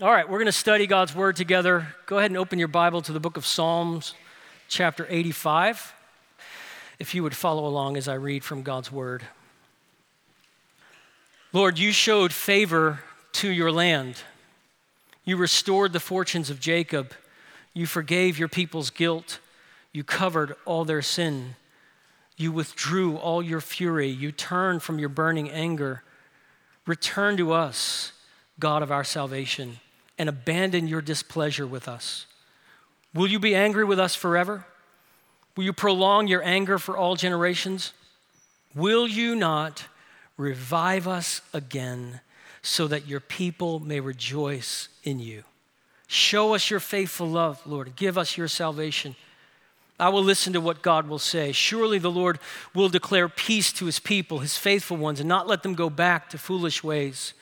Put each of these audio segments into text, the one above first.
All right, we're going to study God's Word together. Go ahead and open your Bible to the book of Psalms, chapter 85, if you would follow along as I read from God's Word. Lord, you showed favor to your land. You restored the fortunes of Jacob. You forgave your people's guilt. You covered all their sin. You withdrew all your fury. You turned from your burning anger. Return to us, God of our salvation and abandon your displeasure with us? Will you be angry with us forever? Will you prolong your anger for all generations? Will you not revive us again so that your people may rejoice in you? Show us your faithful love, Lord. Give us your salvation. I will listen to what God will say. Surely the Lord will declare peace to his people, his faithful ones, and not let them go back to foolish ways.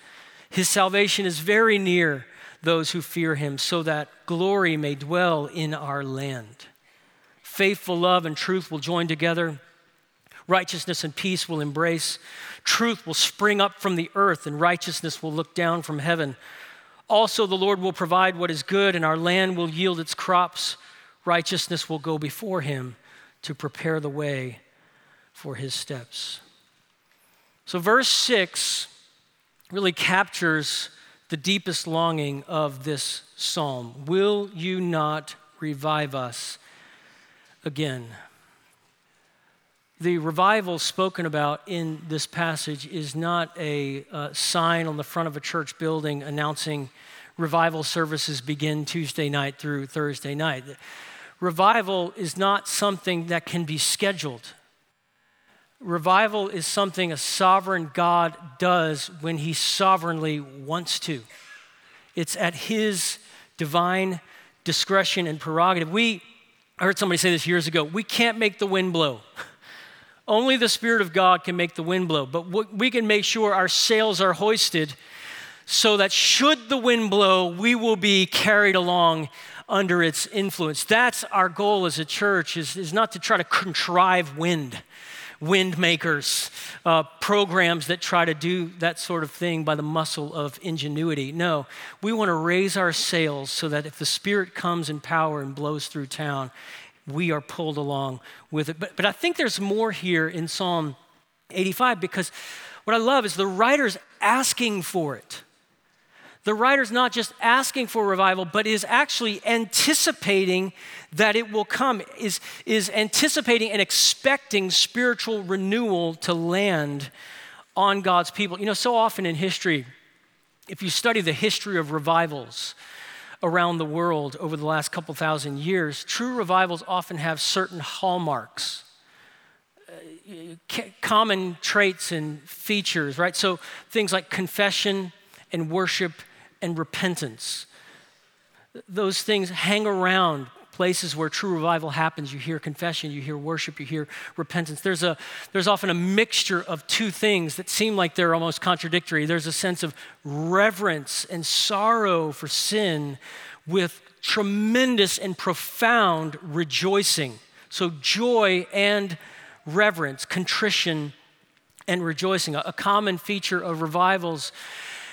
His salvation is very near those who fear him, so that glory may dwell in our land. Faithful love and truth will join together. Righteousness and peace will embrace. Truth will spring up from the earth, and righteousness will look down from heaven. Also, the Lord will provide what is good, and our land will yield its crops. Righteousness will go before him to prepare the way for his steps. So, verse 6 really captures the deepest longing of this psalm Will you not revive us again? The revival spoken about in this passage is not a uh, sign on the front of a church building announcing revival services begin Tuesday night through Thursday night. Revival is not something that can be scheduled. Revival is something a sovereign God does when he sovereignly wants to. It's at his divine discretion and prerogative. We, I heard somebody say this years ago, we can't make the wind blow. Only the Spirit of God can make the wind blow, but we can make sure our sails are hoisted so that should the wind blow, we will be carried along under its influence. That's our goal as a church, is, is not to try to contrive wind wind makers, uh, programs that try to do that sort of thing by the muscle of ingenuity. No, we want to raise our sails so that if the Spirit comes in power and blows through town, we are pulled along with it. But, but I think there's more here in Psalm 85 because what I love is the writer's asking for it the writer's not just asking for revival, but is actually anticipating that it will come, is, is anticipating and expecting spiritual renewal to land on God's people. You know, so often in history, if you study the history of revivals around the world over the last couple thousand years, true revivals often have certain hallmarks. Uh, common traits and features, right? So things like confession and worship and repentance. Those things hang around places where true revival happens. You hear confession, you hear worship, you hear repentance. There's, a, there's often a mixture of two things that seem like they're almost contradictory. There's a sense of reverence and sorrow for sin with tremendous and profound rejoicing. So, joy and reverence, contrition and rejoicing. A, common feature of revivals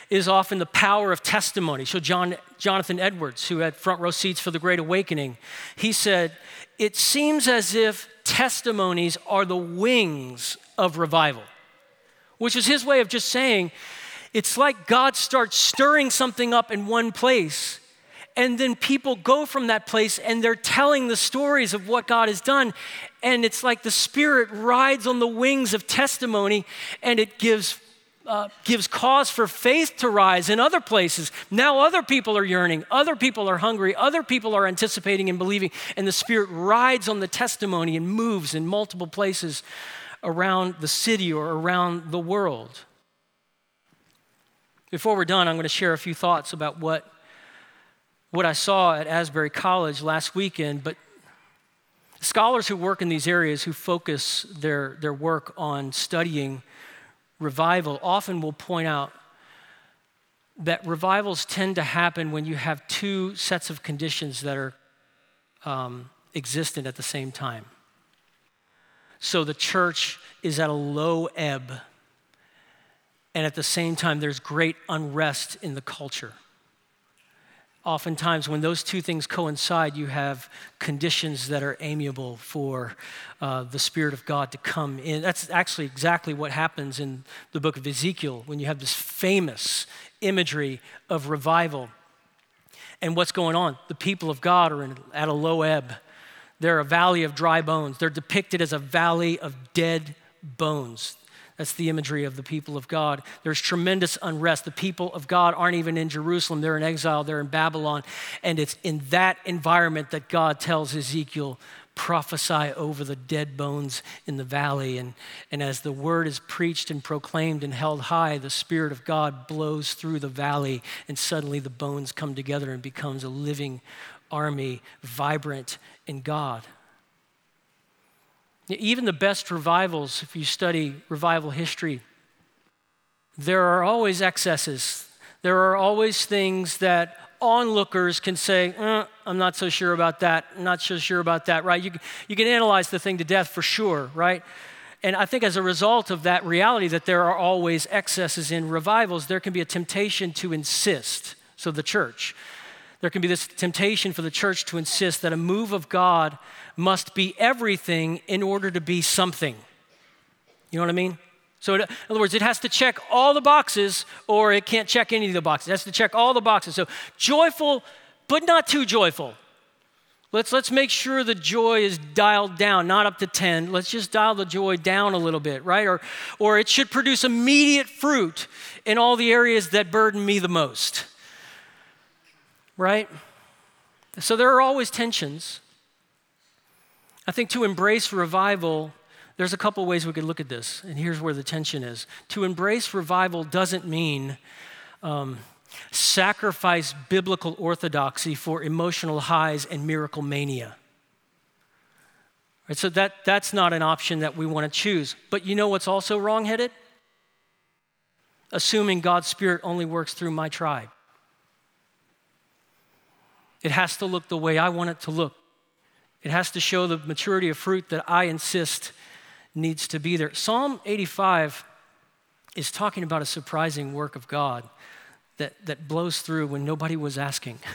is often the power of testimony. So, John, Jonathan Edwards, who had front row seats for the Great Awakening, he said, It seems as if testimonies are the wings of revival, which is his way of just saying, it's like God starts stirring something up in one place, and then people go from that place and they're telling the stories of what God has done. And it's like the Spirit rides on the wings of testimony and it gives uh, gives cause for faith to rise in other places. Now, other people are yearning, other people are hungry, other people are anticipating and believing, and the Spirit rides on the testimony and moves in multiple places around the city or around the world. Before we're done, I'm going to share a few thoughts about what, what I saw at Asbury College last weekend, but scholars who work in these areas who focus their, their work on studying revival often will point out that revivals tend to happen when you have two sets of conditions that are um, existent at the same time. So the church is at a low ebb, and at the same time, there's great unrest in the culture. Oftentimes when those two things coincide, you have conditions that are amiable for uh, the Spirit of God to come in. That's actually exactly what happens in the book of Ezekiel when you have this famous imagery of revival. And what's going on? The people of God are in, at a low ebb. They're a valley of dry bones. They're depicted as a valley of dead bones. That's the imagery of the people of God. There's tremendous unrest. The people of God aren't even in Jerusalem, they're in exile, they're in Babylon. And it's in that environment that God tells Ezekiel, prophesy over the dead bones in the valley. And, and as the word is preached and proclaimed and held high, the Spirit of God blows through the valley, and suddenly the bones come together and becomes a living army, vibrant in God. Even the best revivals, if you study revival history, there are always excesses. There are always things that onlookers can say, eh, I'm not so sure about that, I'm not so sure about that, right? You, you can analyze the thing to death for sure, right? And I think as a result of that reality that there are always excesses in revivals, there can be a temptation to insist. So, the church, there can be this temptation for the church to insist that a move of God must be everything in order to be something. You know what I mean? So, in other words, it has to check all the boxes or it can't check any of the boxes. It has to check all the boxes. So, joyful, but not too joyful. Let's, let's make sure the joy is dialed down, not up to 10. Let's just dial the joy down a little bit, right? Or, or it should produce immediate fruit in all the areas that burden me the most right? So there are always tensions. I think to embrace revival, there's a couple ways we could look at this, and here's where the tension is. To embrace revival doesn't mean um, sacrifice biblical orthodoxy for emotional highs and miracle mania. Right, so that, that's not an option that we want to choose. But you know what's also wrongheaded? Assuming God's Spirit only works through my tribe. It has to look the way I want it to look. It has to show the maturity of fruit that I insist needs to be there. Psalm 85 is talking about a surprising work of God that, that blows through when nobody was asking.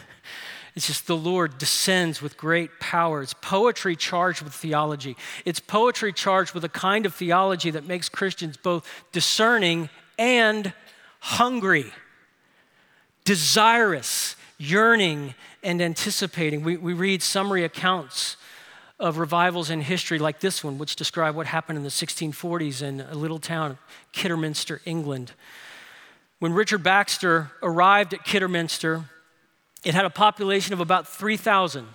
It's just the Lord descends with great power. It's poetry charged with theology. It's poetry charged with a kind of theology that makes Christians both discerning and hungry, desirous, yearning, and anticipating. We, we read summary accounts of revivals in history like this one, which describe what happened in the 1640s in a little town, Kidderminster, England. When Richard Baxter arrived at Kidderminster, it had a population of about 3,000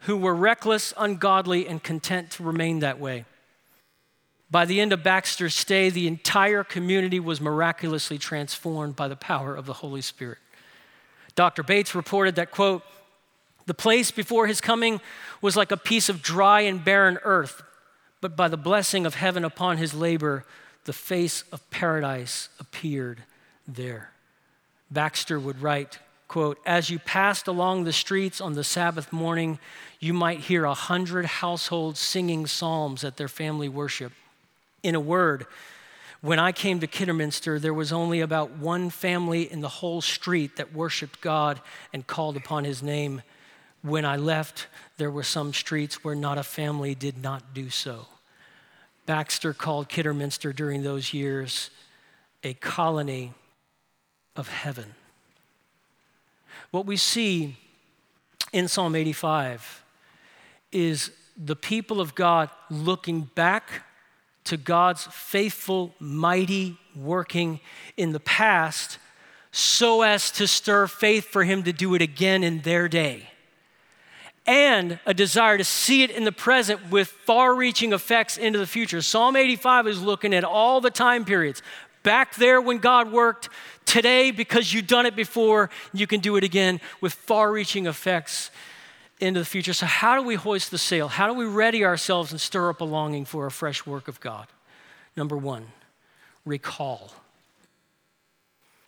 who were reckless, ungodly, and content to remain that way. By the end of Baxter's stay, the entire community was miraculously transformed by the power of the Holy Spirit. Dr. Bates reported that, quote, the place before his coming was like a piece of dry and barren earth, but by the blessing of heaven upon his labor, the face of paradise appeared there. Baxter would write, quote, As you passed along the streets on the Sabbath morning, you might hear a hundred households singing psalms at their family worship. In a word, when I came to Kidderminster, there was only about one family in the whole street that worshiped God and called upon his name. When I left, there were some streets where not a family did not do so. Baxter called Kidderminster during those years a colony of heaven. What we see in Psalm 85 is the people of God looking back to God's faithful, mighty working in the past so as to stir faith for Him to do it again in their day. And a desire to see it in the present with far reaching effects into the future. Psalm 85 is looking at all the time periods. Back there when God worked, today because you've done it before, you can do it again with far reaching effects into the future. So, how do we hoist the sail? How do we ready ourselves and stir up a longing for a fresh work of God? Number one, recall.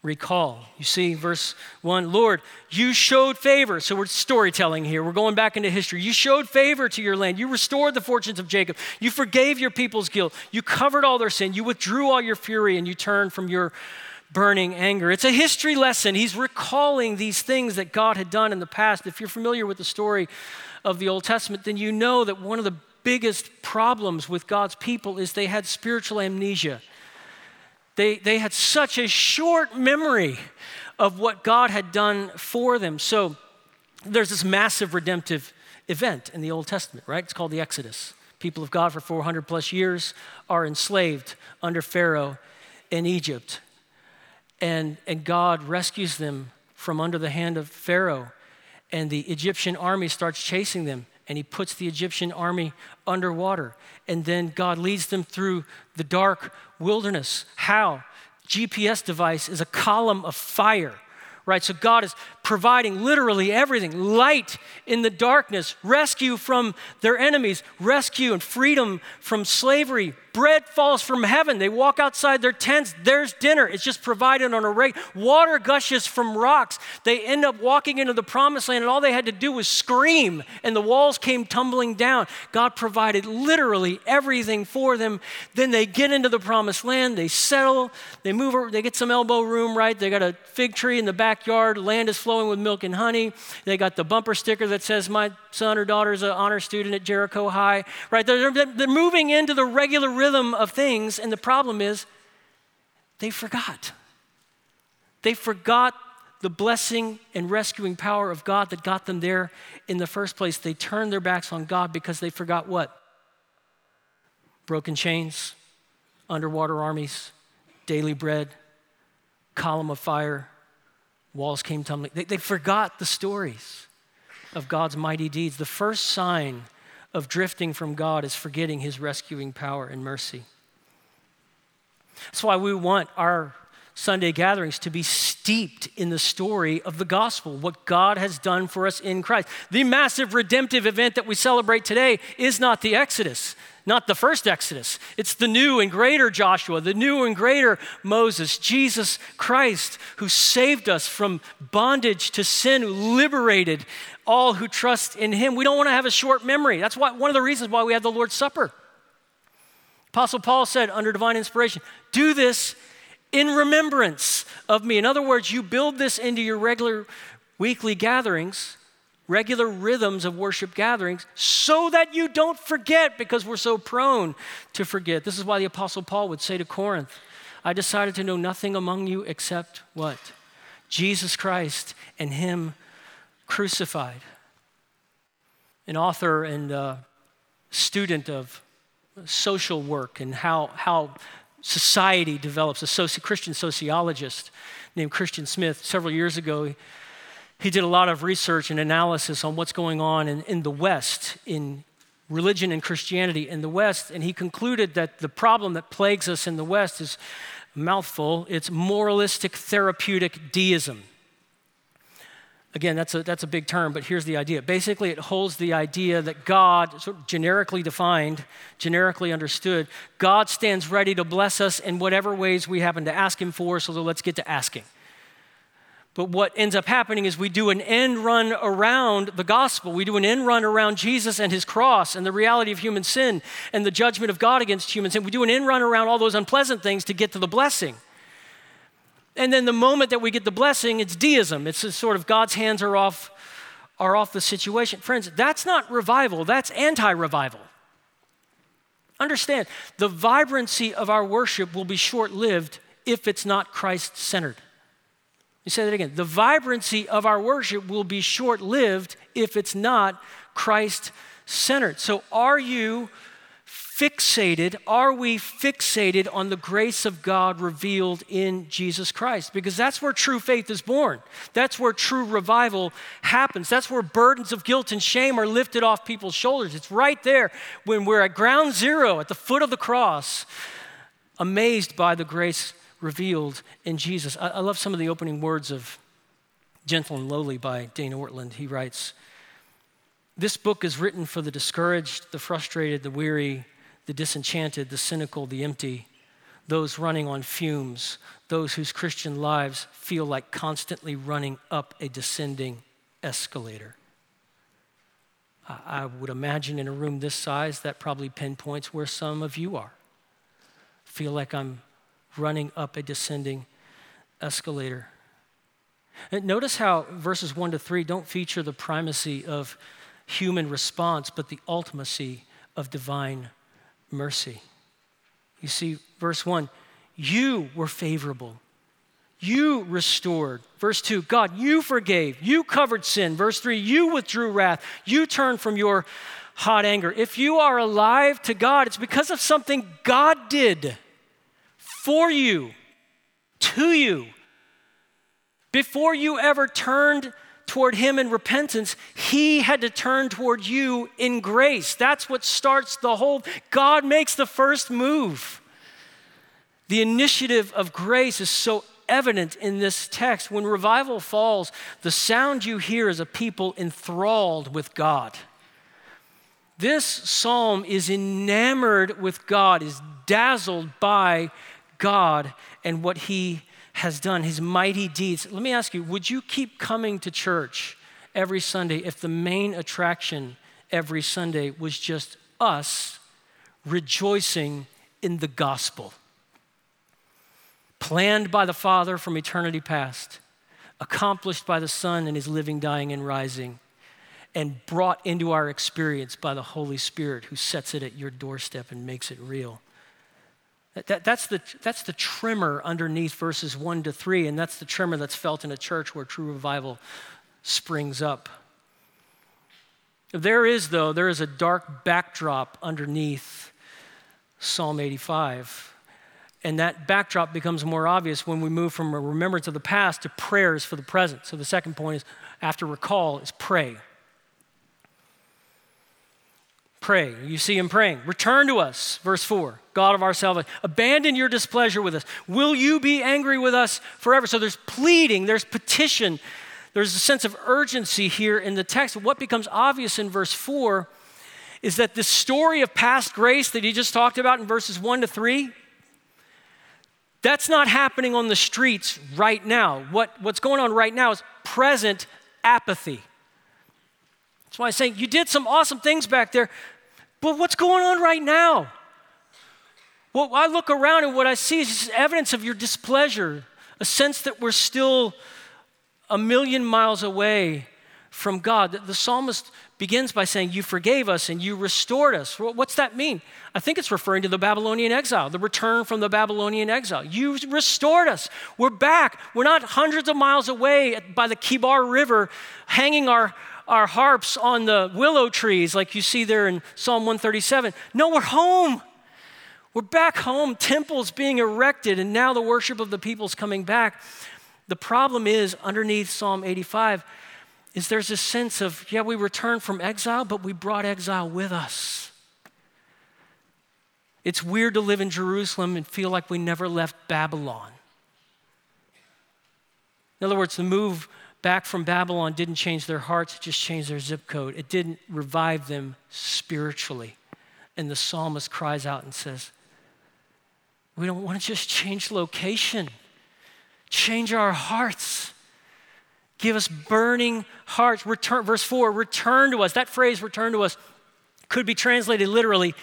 Recall. You see, verse one Lord, you showed favor. So we're storytelling here. We're going back into history. You showed favor to your land. You restored the fortunes of Jacob. You forgave your people's guilt. You covered all their sin. You withdrew all your fury and you turned from your burning anger. It's a history lesson. He's recalling these things that God had done in the past. If you're familiar with the story of the Old Testament, then you know that one of the biggest problems with God's people is they had spiritual amnesia. They, they had such a short memory of what God had done for them. So there's this massive redemptive event in the Old Testament, right? It's called the Exodus. People of God for 400 plus years are enslaved under Pharaoh in Egypt. And, and God rescues them from under the hand of Pharaoh. And the Egyptian army starts chasing them and he puts the Egyptian army underwater. And then God leads them through the dark wilderness. How? GPS device is a column of fire right? So God is providing literally everything light in the darkness, rescue from their enemies, rescue and freedom from slavery. Bread falls from heaven. They walk outside their tents. There's dinner. It's just provided on a rate. Water gushes from rocks. They end up walking into the promised land, and all they had to do was scream, and the walls came tumbling down. God provided literally everything for them. Then they get into the promised land. They settle. They move. They get some elbow room, right? They got a fig tree in the backyard. Land is flowing with milk and honey. They got the bumper sticker that says, My son or daughter is an honor student at Jericho High, right? They're, they're moving into the regular rhythm of things, and the problem is they forgot. They forgot the blessing and rescuing power of God that got them there in the first place. They turned their backs on God because they forgot what? Broken chains, underwater armies, daily bread, column of fire, walls came tumbling. They, they forgot the stories of God's mighty deeds. The first sign of drifting from God is forgetting his rescuing power and mercy. That's why we want our Sunday gatherings to be steeped in the story of the gospel, what God has done for us in Christ. The massive redemptive event that we celebrate today is not the Exodus not the first Exodus. It's the new and greater Joshua, the new and greater Moses, Jesus Christ, who saved us from bondage to sin, who liberated all who trust in him. We don't want to have a short memory. That's why, one of the reasons why we have the Lord's Supper. Apostle Paul said under divine inspiration, do this in remembrance of me. In other words, you build this into your regular weekly gatherings regular rhythms of worship gatherings so that you don't forget because we're so prone to forget. This is why the Apostle Paul would say to Corinth, I decided to know nothing among you except what? Jesus Christ and Him crucified. An author and uh, student of social work and how, how society develops, a soci- Christian sociologist named Christian Smith, several years ago, he did a lot of research and analysis on what's going on in, in the West, in religion and Christianity in the West, and he concluded that the problem that plagues us in the West is mouthful it's moralistic therapeutic deism. Again, that's a, that's a big term, but here's the idea. Basically, it holds the idea that God, sort of generically defined, generically understood, God stands ready to bless us in whatever ways we happen to ask Him for, so let's get to asking. But what ends up happening is we do an end run around the gospel. We do an end run around Jesus and his cross and the reality of human sin and the judgment of God against human sin. We do an end run around all those unpleasant things to get to the blessing. And then the moment that we get the blessing, it's deism. It's sort of God's hands are off, are off the situation. Friends, that's not revival, that's anti revival. Understand, the vibrancy of our worship will be short lived if it's not Christ centered. You say that again. The vibrancy of our worship will be short lived if it's not Christ centered. So, are you fixated? Are we fixated on the grace of God revealed in Jesus Christ? Because that's where true faith is born. That's where true revival happens. That's where burdens of guilt and shame are lifted off people's shoulders. It's right there when we're at ground zero, at the foot of the cross, amazed by the grace revealed in Jesus. I, I love some of the opening words of Gentle and Lowly by Dane Ortlund. He writes, This book is written for the discouraged, the frustrated, the weary, the disenchanted, the cynical, the empty, those running on fumes, those whose Christian lives feel like constantly running up a descending escalator. I would imagine in a room this size, that probably pinpoints where some of you are. Feel like I'm running up a descending escalator. And notice how verses 1 to 3 don't feature the primacy of human response, but the ultimacy of divine mercy. You see, verse 1 you were favorable. You restored. Verse 2, God, you forgave. You covered sin. Verse 3, you withdrew wrath. You turned from your hot anger. If you are alive to God, it's because of something God did for you, to you. Before you ever turned toward Him in repentance, He had to turn toward you in grace. That's what starts the whole. God makes the first move. The initiative of grace is so evident in this text. When revival falls, the sound you hear is a people enthralled with God. This psalm is enamored with God, is dazzled by God and what He has done, His mighty deeds. Let me ask you would you keep coming to church every Sunday if the main attraction every Sunday was just us rejoicing in the gospel? planned by the Father from eternity past, accomplished by the Son in his living, dying, and rising, and brought into our experience by the Holy Spirit who sets it at your doorstep and makes it real. That, that, that's, the, that's the tremor underneath verses 1 to 3, and that's the tremor that's felt in a church where true revival springs up. There is, though, there is a dark backdrop underneath Psalm 85. And that backdrop becomes more obvious when we move from a remembrance of the past to prayers for the present. So the second point is after recall is pray. Pray. You see him praying. Return to us, verse 4, God of our salvation. Abandon your displeasure with us. Will you be angry with us forever? So there's pleading, there's petition, there's a sense of urgency here in the text. What becomes obvious in verse 4 is that the story of past grace that he just talked about in verses 1 to 3 that's not happening on the streets right now. What, what's going on right now is present apathy. That's why I'm saying you did some awesome things back there, but what's going on right now? Well, I look around and what I see is evidence of your displeasure, a sense that we're still a million miles away from God. The psalmist begins by saying, You forgave us and you restored us. What's that mean? I think it's referring to the Babylonian exile, the return from the Babylonian exile. You restored us. We're back. We're not hundreds of miles away by the Kibar River hanging our, our harps on the willow trees like you see there in Psalm 137. No, we're home. We're back home, temples being erected, and now the worship of the people's coming back. The problem is, underneath Psalm 85, is there's a sense of, yeah, we returned from exile, but we brought exile with us. It's weird to live in Jerusalem and feel like we never left Babylon. In other words, the move back from Babylon didn't change their hearts, it just changed their zip code. It didn't revive them spiritually. And the psalmist cries out and says, We don't want to just change location, change our hearts. Give us burning hearts. Return, verse 4, return to us. That phrase, return to us, could be translated literally,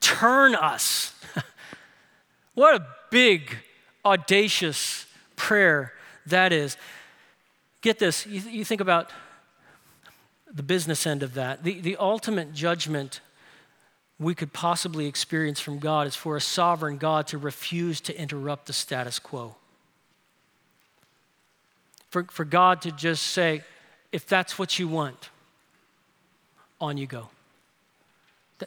turn us. what a big, audacious prayer that is. Get this, you, you think about the business end of that. The, the ultimate judgment we could possibly experience from God is for a sovereign God to refuse to interrupt the status quo for, for God to just say, if that's what you want, on you go.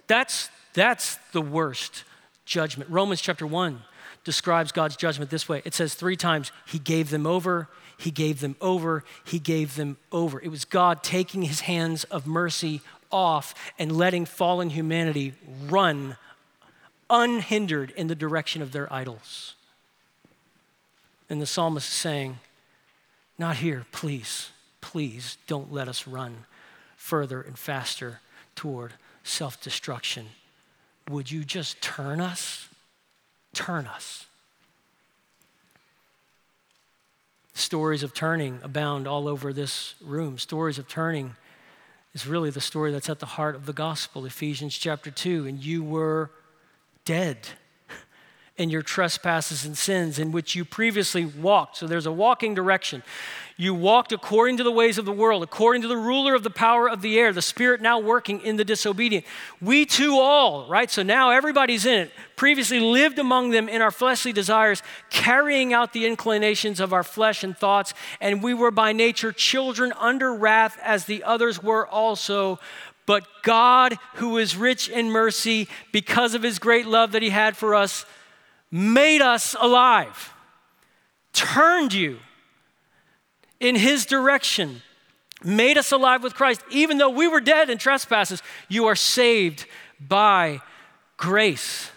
That's, that's the worst judgment. Romans chapter 1 describes God's judgment this way it says three times, He gave them over, He gave them over, He gave them over. It was God taking His hands of mercy off and letting fallen humanity run unhindered in the direction of their idols. And the psalmist is saying, not here, please. Please don't let us run further and faster toward self destruction. Would you just turn us? Turn us. Stories of turning abound all over this room. Stories of turning is really the story that's at the heart of the gospel, Ephesians chapter 2. And you were dead in your trespasses and sins in which you previously walked. So there's a walking direction. You walked according to the ways of the world, according to the ruler of the power of the air, the spirit now working in the disobedient. We too all, right? So now everybody's in it. Previously lived among them in our fleshly desires, carrying out the inclinations of our flesh and thoughts, and we were by nature children under wrath as the others were also. But God, who is rich in mercy, because of his great love that he had for us, made us alive, turned you in his direction, made us alive with Christ. Even though we were dead in trespasses, you are saved by grace.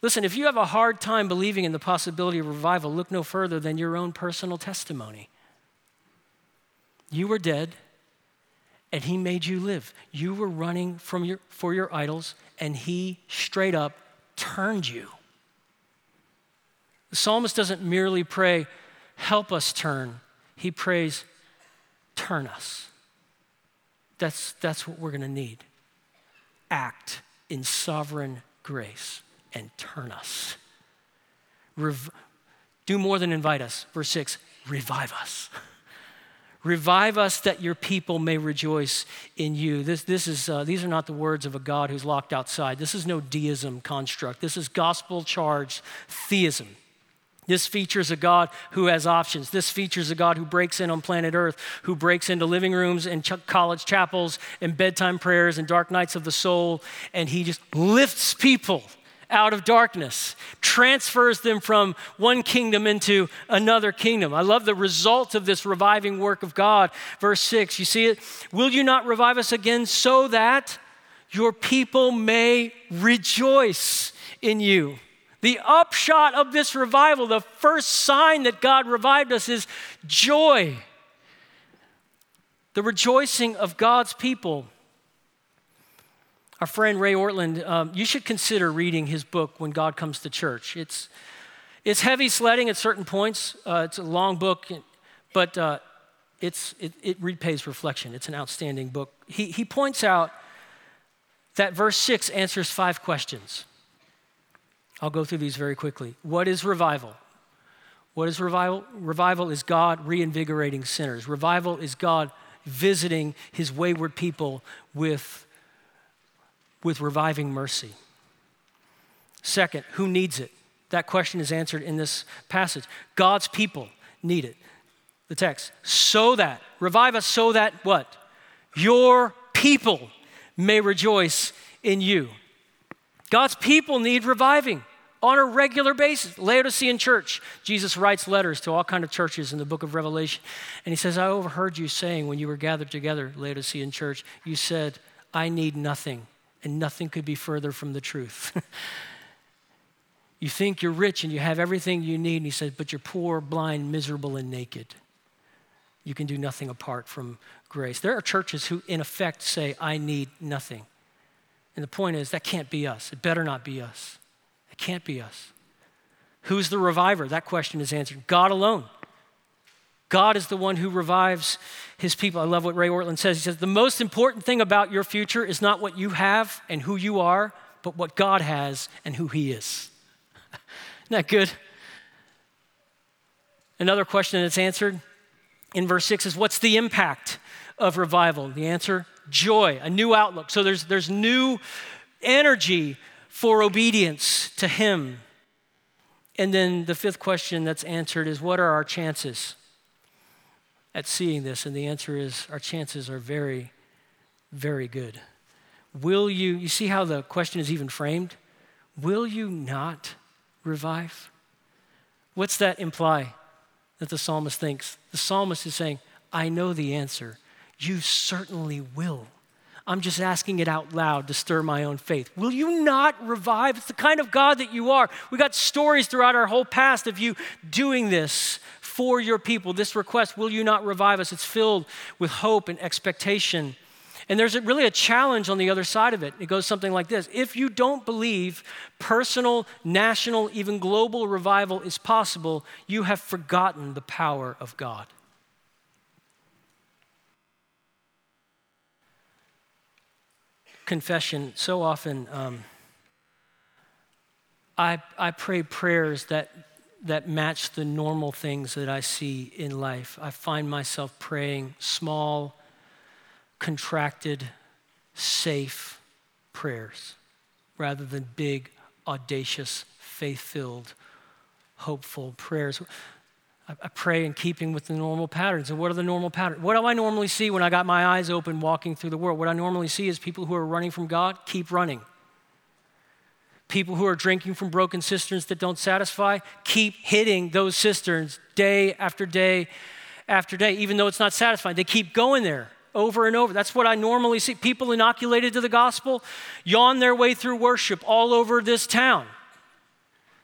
Listen, if you have a hard time believing in the possibility of revival, look no further than your own personal testimony. You were dead, and he made you live. You were running from your, for your idols, and he straight up turned you. The psalmist doesn't merely pray, help us turn. He prays, turn us. That's, that's what we're going to need. Act in sovereign grace and turn us. Rev- do more than invite us. Verse 6 revive us. Revive us that your people may rejoice in you. This, this is, uh, these are not the words of a God who's locked outside. This is no deism construct. This is gospel charged theism. This features a God who has options. This features a God who breaks in on planet Earth, who breaks into living rooms and ch- college chapels and bedtime prayers and dark nights of the soul, and he just lifts people out of darkness, transfers them from one kingdom into another kingdom. I love the result of this reviving work of God. Verse 6, you see it? Will you not revive us again so that your people may rejoice in you? The upshot of this revival, the first sign that God revived us is joy. The rejoicing of God's people. Our friend Ray Ortlund, um, you should consider reading his book, When God Comes to Church. It's, it's heavy sledding at certain points. Uh, it's a long book, but uh, it's, it, it repays reflection. It's an outstanding book. He, he points out that verse 6 answers five questions. I'll go through these very quickly. What is revival? What is revival? Revival is God reinvigorating sinners. Revival is God visiting his wayward people with, with reviving mercy. Second, who needs it? That question is answered in this passage. God's people need it. The text, so that, revive us so that what? Your people may rejoice in you. God's people need reviving on a regular basis. Laodicean church, Jesus writes letters to all kind of churches in the book of Revelation. And he says, I overheard you saying when you were gathered together, Laodicean church, you said, I need nothing, and nothing could be further from the truth. you think you're rich and you have everything you need, and he says, but you're poor, blind, miserable, and naked. You can do nothing apart from grace. There are churches who, in effect, say, I need nothing. And the point is, that can't be us. It better not be us. It can't be us. Who's the reviver? That question is answered. God alone. God is the one who revives his people. I love what Ray Ortlund says. He says, The most important thing about your future is not what you have and who you are, but what God has and who he is. Isn't that good? Another question that's answered in verse 6 is What's the impact of revival? The answer joy, a new outlook. So there's, there's new energy for obedience to Him. And then the fifth question that's answered is What are our chances at seeing this? And the answer is Our chances are very, very good. Will you, you see how the question is even framed? Will you not revive? What's that imply that the psalmist thinks? The psalmist is saying, I know the answer you certainly will. I'm just asking it out loud to stir my own faith. Will you not revive? It's the kind of God that you are. We got stories throughout our whole past of you doing this for your people. This request, will you not revive us? It's filled with hope and expectation. And there's really a challenge on the other side of it. It goes something like this If you don't believe personal, national, even global revival is possible, you have forgotten the power of God. Confession, so often um, I, I pray prayers that, that match the normal things that I see in life. I find myself praying small, contracted, safe prayers rather than big, audacious, faith filled, hopeful prayers. I pray in keeping with the normal patterns. And what are the normal patterns? What do I normally see when I got my eyes open walking through the world? What I normally see is people who are running from God keep running. People who are drinking from broken cisterns that don't satisfy keep hitting those cisterns day after day after day, even though it's not satisfying. They keep going there over and over. That's what I normally see. People inoculated to the gospel yawn their way through worship all over this town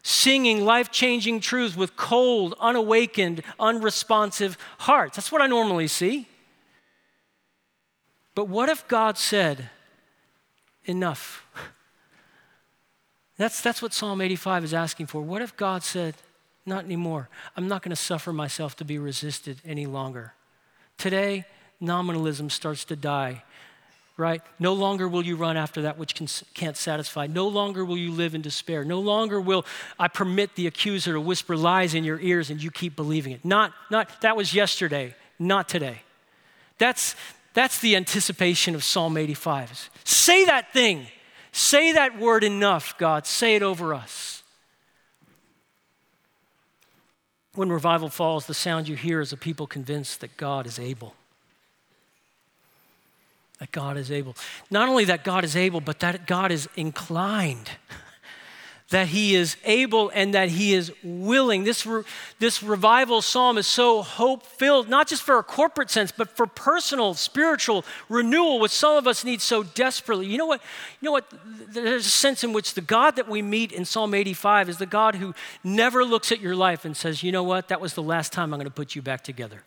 singing life changing truths with cold, unawakened, unresponsive hearts. That's what I normally see. But what if God said, enough? That's, that's what Psalm 85 is asking for. What if God said, not anymore? I'm not going to suffer myself to be resisted any longer. Today, nominalism starts to die right? No longer will you run after that which can, can't satisfy. No longer will you live in despair. No longer will I permit the accuser to whisper lies in your ears and you keep believing it. Not, not that was yesterday, not today. That's, that's the anticipation of Psalm 85. Say that thing. Say that word enough, God. Say it over us. When revival falls, the sound you hear is a people convinced that God is able that God is able. Not only that God is able, but that God is inclined, that He is able and that He is willing. This, re- this revival psalm is so hope filled, not just for a corporate sense, but for personal, spiritual renewal, which some of us need so desperately. You know what? You know what? There's a sense in which the God that we meet in Psalm 85 is the God who never looks at your life and says, you know what? That was the last time I'm going to put you back together.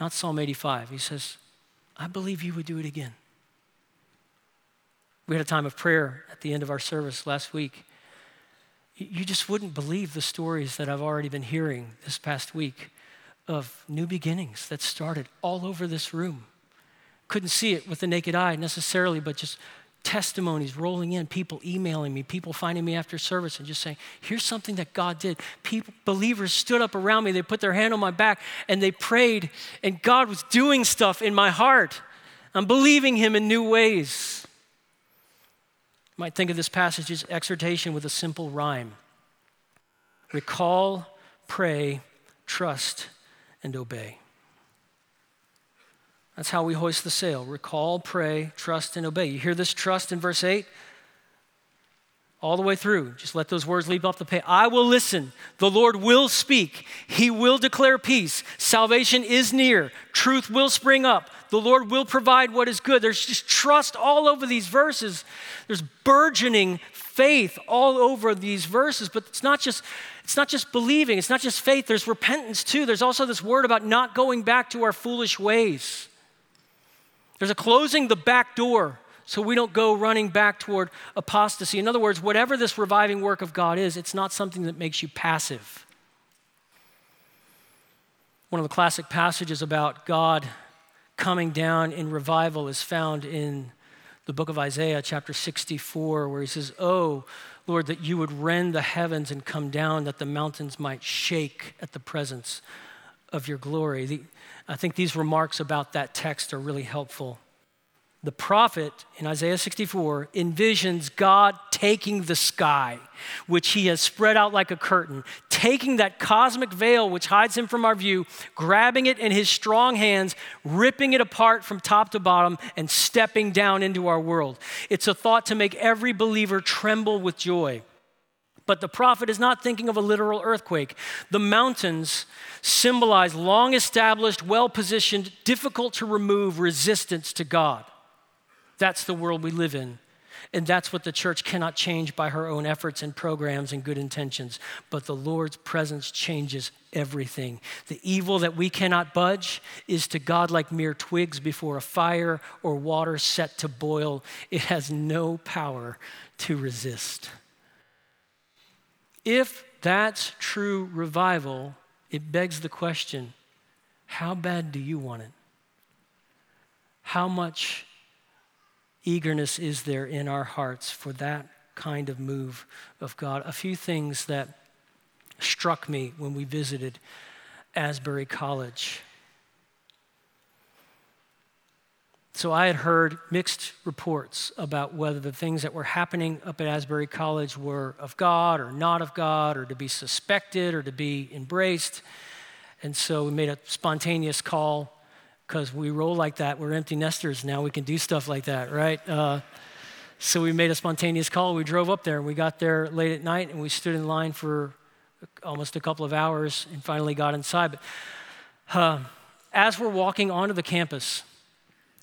Not Psalm 85. He says, I believe you would do it again. We had a time of prayer at the end of our service last week. You just wouldn't believe the stories that I've already been hearing this past week of new beginnings that started all over this room. Couldn't see it with the naked eye necessarily, but just testimonies rolling in, people emailing me, people finding me after service and just saying, here's something that God did. People, believers stood up around me, they put their hand on my back and they prayed, and God was doing stuff in my heart. I'm believing Him in new ways. You might think of this passage as exhortation with a simple rhyme recall, pray, trust, and obey. That's how we hoist the sail. Recall, pray, trust, and obey. You hear this trust in verse 8? All the way through. Just let those words leap off the page. I will listen. The Lord will speak. He will declare peace. Salvation is near. Truth will spring up. The Lord will provide what is good. There's just trust all over these verses. There's burgeoning faith all over these verses, but it's not just it's not just believing, it's not just faith, there's repentance too. There's also this word about not going back to our foolish ways. There's a closing the back door so we don't go running back toward apostasy. In other words, whatever this reviving work of God is, it's not something that makes you passive. One of the classic passages about God coming down in revival is found in the book of Isaiah, chapter 64, where he says, Oh, Lord, that you would rend the heavens and come down, that the mountains might shake at the presence of your glory. The, I think these remarks about that text are really helpful. The prophet in Isaiah 64 envisions God taking the sky, which he has spread out like a curtain, taking that cosmic veil which hides him from our view, grabbing it in his strong hands, ripping it apart from top to bottom, and stepping down into our world. It's a thought to make every believer tremble with joy. But the prophet is not thinking of a literal earthquake. The mountains symbolize long established, well positioned, difficult to remove resistance to God. That's the world we live in. And that's what the church cannot change by her own efforts and programs and good intentions. But the Lord's presence changes everything. The evil that we cannot budge is to God like mere twigs before a fire or water set to boil. It has no power to resist. If that's true revival, it begs the question how bad do you want it? How much eagerness is there in our hearts for that kind of move of God. A few things that struck me when we visited Asbury College. So I had heard mixed reports about whether the things that were happening up at Asbury College were of God or not of God, or to be suspected or to be embraced. And so we made a spontaneous call because we roll like that. We're empty nesters now. We can do stuff like that, right? Uh, so we made a spontaneous call. We drove up there and we got there late at night and we stood in line for almost a couple of hours and finally got inside. But uh, as we're walking onto the campus,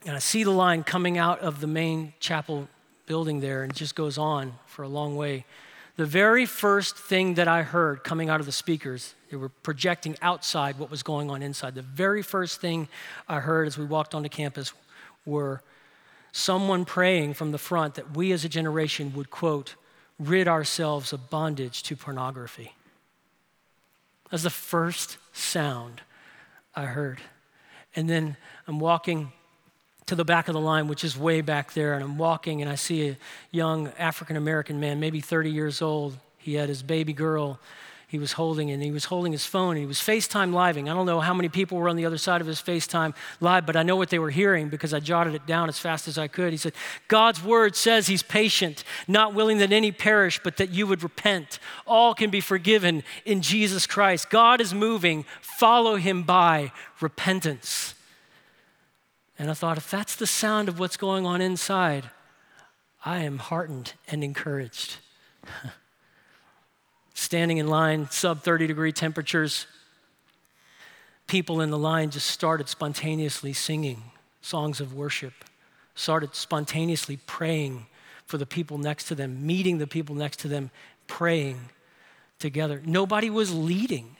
and I see the line coming out of the main chapel building there, and it just goes on for a long way. The very first thing that I heard coming out of the speakers, they were projecting outside what was going on inside. The very first thing I heard as we walked onto campus were someone praying from the front that we as a generation would, quote, rid ourselves of bondage to pornography. That's the first sound I heard. And then I'm walking to the back of the line, which is way back there, and I'm walking and I see a young African American man, maybe 30 years old. He had his baby girl he was holding, and he was holding his phone, and he was FaceTime living. I don't know how many people were on the other side of his FaceTime live, but I know what they were hearing because I jotted it down as fast as I could. He said, God's word says he's patient, not willing that any perish, but that you would repent. All can be forgiven in Jesus Christ. God is moving, follow him by repentance. And I thought, if that's the sound of what's going on inside, I am heartened and encouraged. Standing in line, sub 30 degree temperatures, people in the line just started spontaneously singing songs of worship, started spontaneously praying for the people next to them, meeting the people next to them, praying together. Nobody was leading,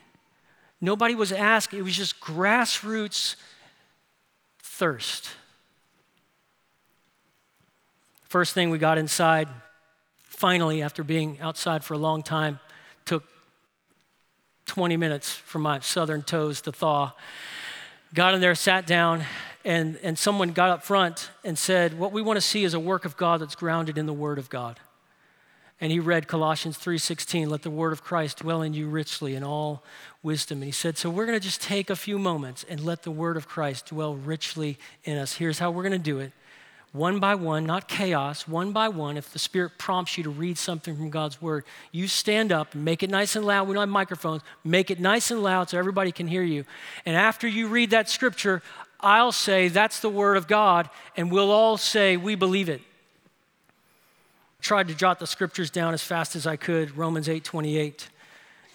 nobody was asking. It was just grassroots thirst. First thing we got inside, finally, after being outside for a long time, took 20 minutes for my southern toes to thaw. Got in there, sat down, and, and someone got up front and said, What we want to see is a work of God that's grounded in the Word of God and he read Colossians 3:16, let the word of Christ dwell in you richly in all wisdom. And he said, so we're going to just take a few moments and let the word of Christ dwell richly in us. Here's how we're going to do it. One by one, not chaos, one by one. If the Spirit prompts you to read something from God's Word, you stand up make it nice and loud. We don't have microphones. Make it nice and loud so everybody can hear you. And after you read that scripture, I'll say, That's the Word of God. And we'll all say, We believe it tried to jot the scriptures down as fast as I could, Romans 8 28,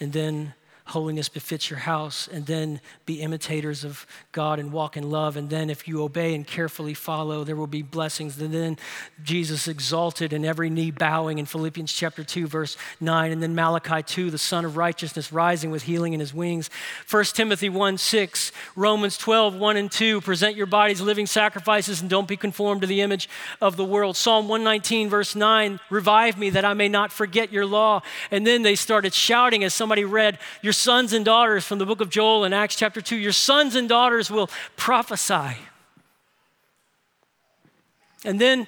and then holiness befits your house, and then be imitators of God and walk in love. And then, if you obey and carefully follow, there will be blessings. And then Jesus exalted and every knee bowing in Philippians chapter 2, verse 9. And then Malachi 2, the Sun of Righteousness rising with healing in his wings. 1 Timothy 1 6, Romans 12, 1 and 2, present your bodies living sacrifices and don't be conformed to the image of the world. Psalm 119, verse 9, revive me that I may not forget your law. And then they started shouting as somebody read, Your sons and daughters from the book of Joel in Acts chapter 2. Your sons and daughters will prophesy. And then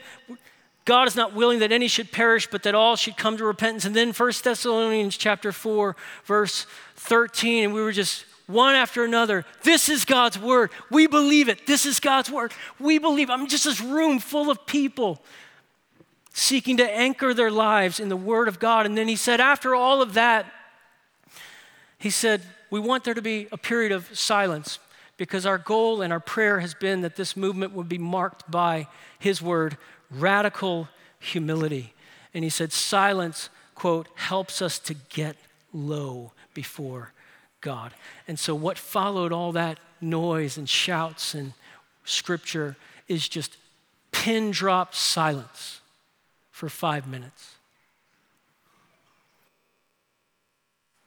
God is not willing that any should perish, but that all should come to repentance. And then 1 Thessalonians chapter 4, verse 13, and we were just one after another. This is God's word. We believe it. This is God's word. We believe. I'm just this room full of people seeking to anchor their lives in the word of God. And then he said, after all of that, he said, We want there to be a period of silence because our goal and our prayer has been that this movement would be marked by his word, radical humility. And he said, Silence, quote, helps us to get low before God. And so, what followed all that noise and shouts and scripture is just pin drop silence for five minutes.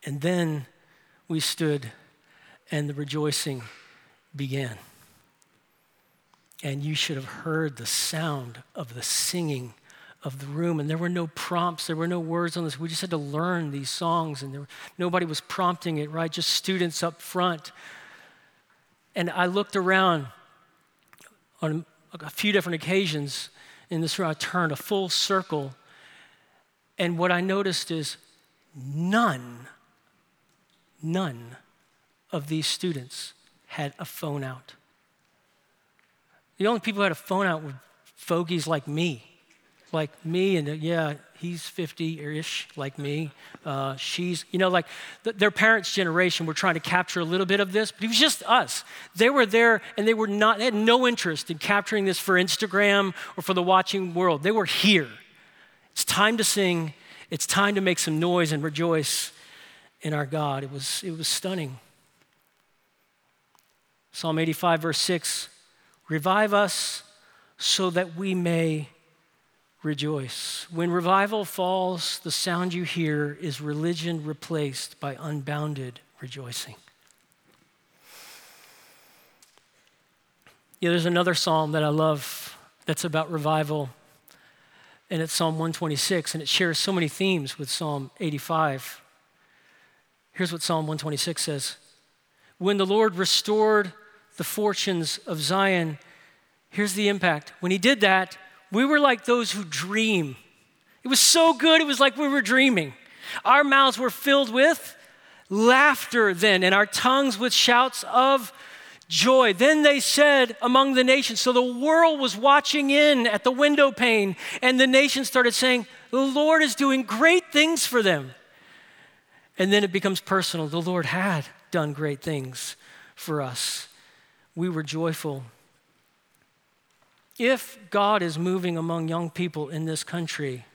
And then we stood and the rejoicing began. And you should have heard the sound of the singing of the room. And there were no prompts, there were no words on this. We just had to learn these songs, and there, nobody was prompting it, right? Just students up front. And I looked around on a few different occasions in this room. I turned a full circle And what I noticed is none, none of these students had a phone out. The only people who had a phone out were fogies like me, like me, and uh, yeah, he's 50 ish, like me. Uh, she's, you know, like th- their parents' generation were trying to capture a little bit of this, but it was just us. They were there and they were not, they had no interest in capturing this for Instagram or for the watching world. They were here. It's time to sing, it's time to make some noise and rejoice in our God. It was, it was stunning. Psalm 85, verse 6 Revive us so that we may rejoice. When revival falls, the sound you hear is religion replaced by unbounded rejoicing. Yeah, there's another psalm that I love that's about revival, and it's Psalm 126, and it shares so many themes with Psalm 85. Here's what Psalm 126 says When the Lord restored the fortunes of Zion, here's the impact. When he did that, we were like those who dream. It was so good, it was like we were dreaming. Our mouths were filled with laughter then, and our tongues with shouts of joy. Then they said among the nations, so the world was watching in at the window pane, and the nations started saying, The Lord is doing great things for them. And then it becomes personal. The Lord had done great things for us we were joyful. If God is moving among young people in this country,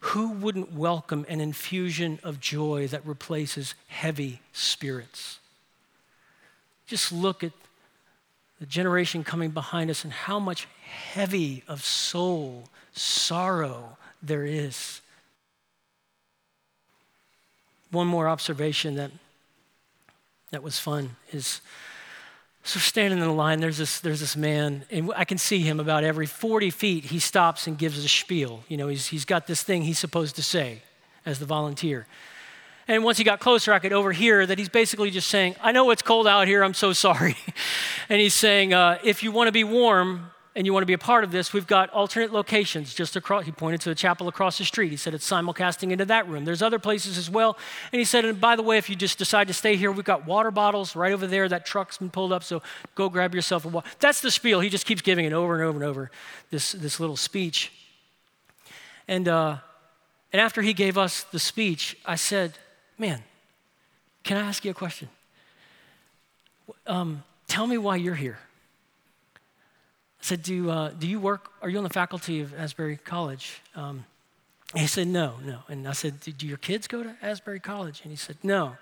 who wouldn't welcome an infusion of joy that replaces heavy spirits? Just look at the generation coming behind us and how much heavy of soul, sorrow there is. One more observation that, that was fun is so standing in the line, there's this, there's this man, and I can see him about every 40 feet. He stops and gives a spiel. You know, he's, he's got this thing he's supposed to say as the volunteer. And once he got closer, I could overhear that he's basically just saying, I know it's cold out here, I'm so sorry. and he's saying, uh, if you want to be warm, and you want to be a part of this, we've got alternate locations just across. He pointed to the chapel across the street. He said it's simulcasting into that room. There's other places as well. And he said, and by the way, if you just decide to stay here, we've got water bottles right over there. That truck's been pulled up, so go grab yourself a water. That's the spiel. He just keeps giving it over and over and over, this, this little speech. And, uh, and after he gave us the speech, I said, man, can I ask you a question? Um, tell me why you're here. Said, do, uh, do you work, are you on the faculty of Asbury College? Um, he said, no, no. And I said, do your kids go to Asbury College? And he said, no.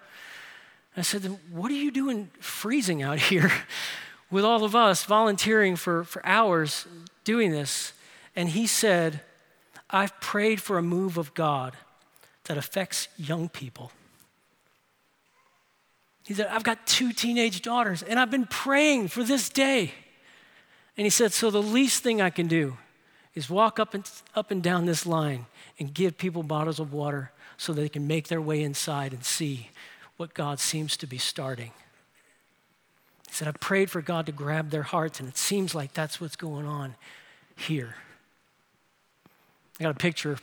I said, what are you doing freezing out here with all of us volunteering for, for hours doing this? And he said, I've prayed for a move of God that affects young people. He said, I've got two teenage daughters, and I've been praying for this day. And he said, So the least thing I can do is walk up and, up and down this line and give people bottles of water so they can make their way inside and see what God seems to be starting. He said, I prayed for God to grab their hearts, and it seems like that's what's going on here. I got a picture.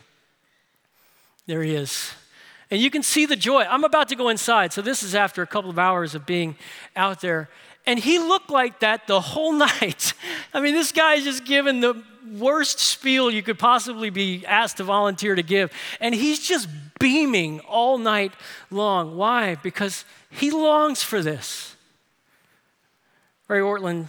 There he is. And you can see the joy. I'm about to go inside. So, this is after a couple of hours of being out there. And he looked like that the whole night. I mean, this guy's just given the worst spiel you could possibly be asked to volunteer to give. And he's just beaming all night long. Why? Because he longs for this. Ray Ortlund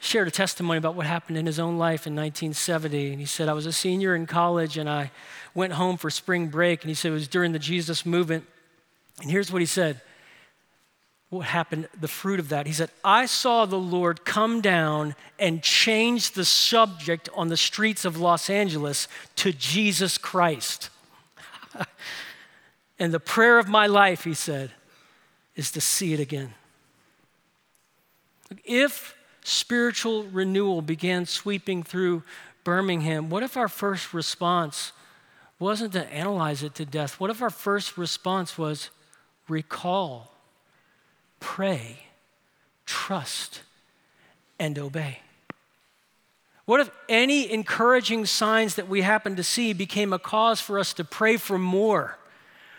shared a testimony about what happened in his own life in 1970. And he said, I was a senior in college and I went home for spring break. And he said it was during the Jesus movement. And here's what he said what happened, the fruit of that. He said, I saw the Lord come down and change the subject on the streets of Los Angeles to Jesus Christ. and the prayer of my life, he said, is to see it again. If spiritual renewal began sweeping through Birmingham, what if our first response wasn't to analyze it to death? What if our first response was recall? Pray, trust, and obey. What if any encouraging signs that we happen to see became a cause for us to pray for more,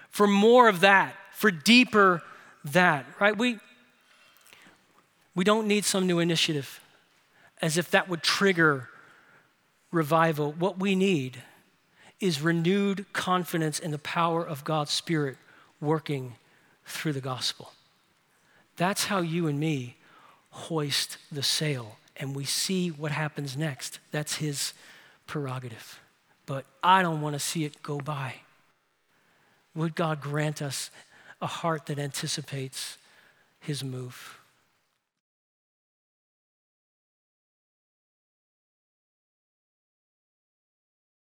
for more of that, for deeper that, right? We, we don't need some new initiative as if that would trigger revival. What we need is renewed confidence in the power of God's Spirit working through the gospel. That's how you and me hoist the sail and we see what happens next. That's his prerogative. But I don't want to see it go by. Would God grant us a heart that anticipates his move?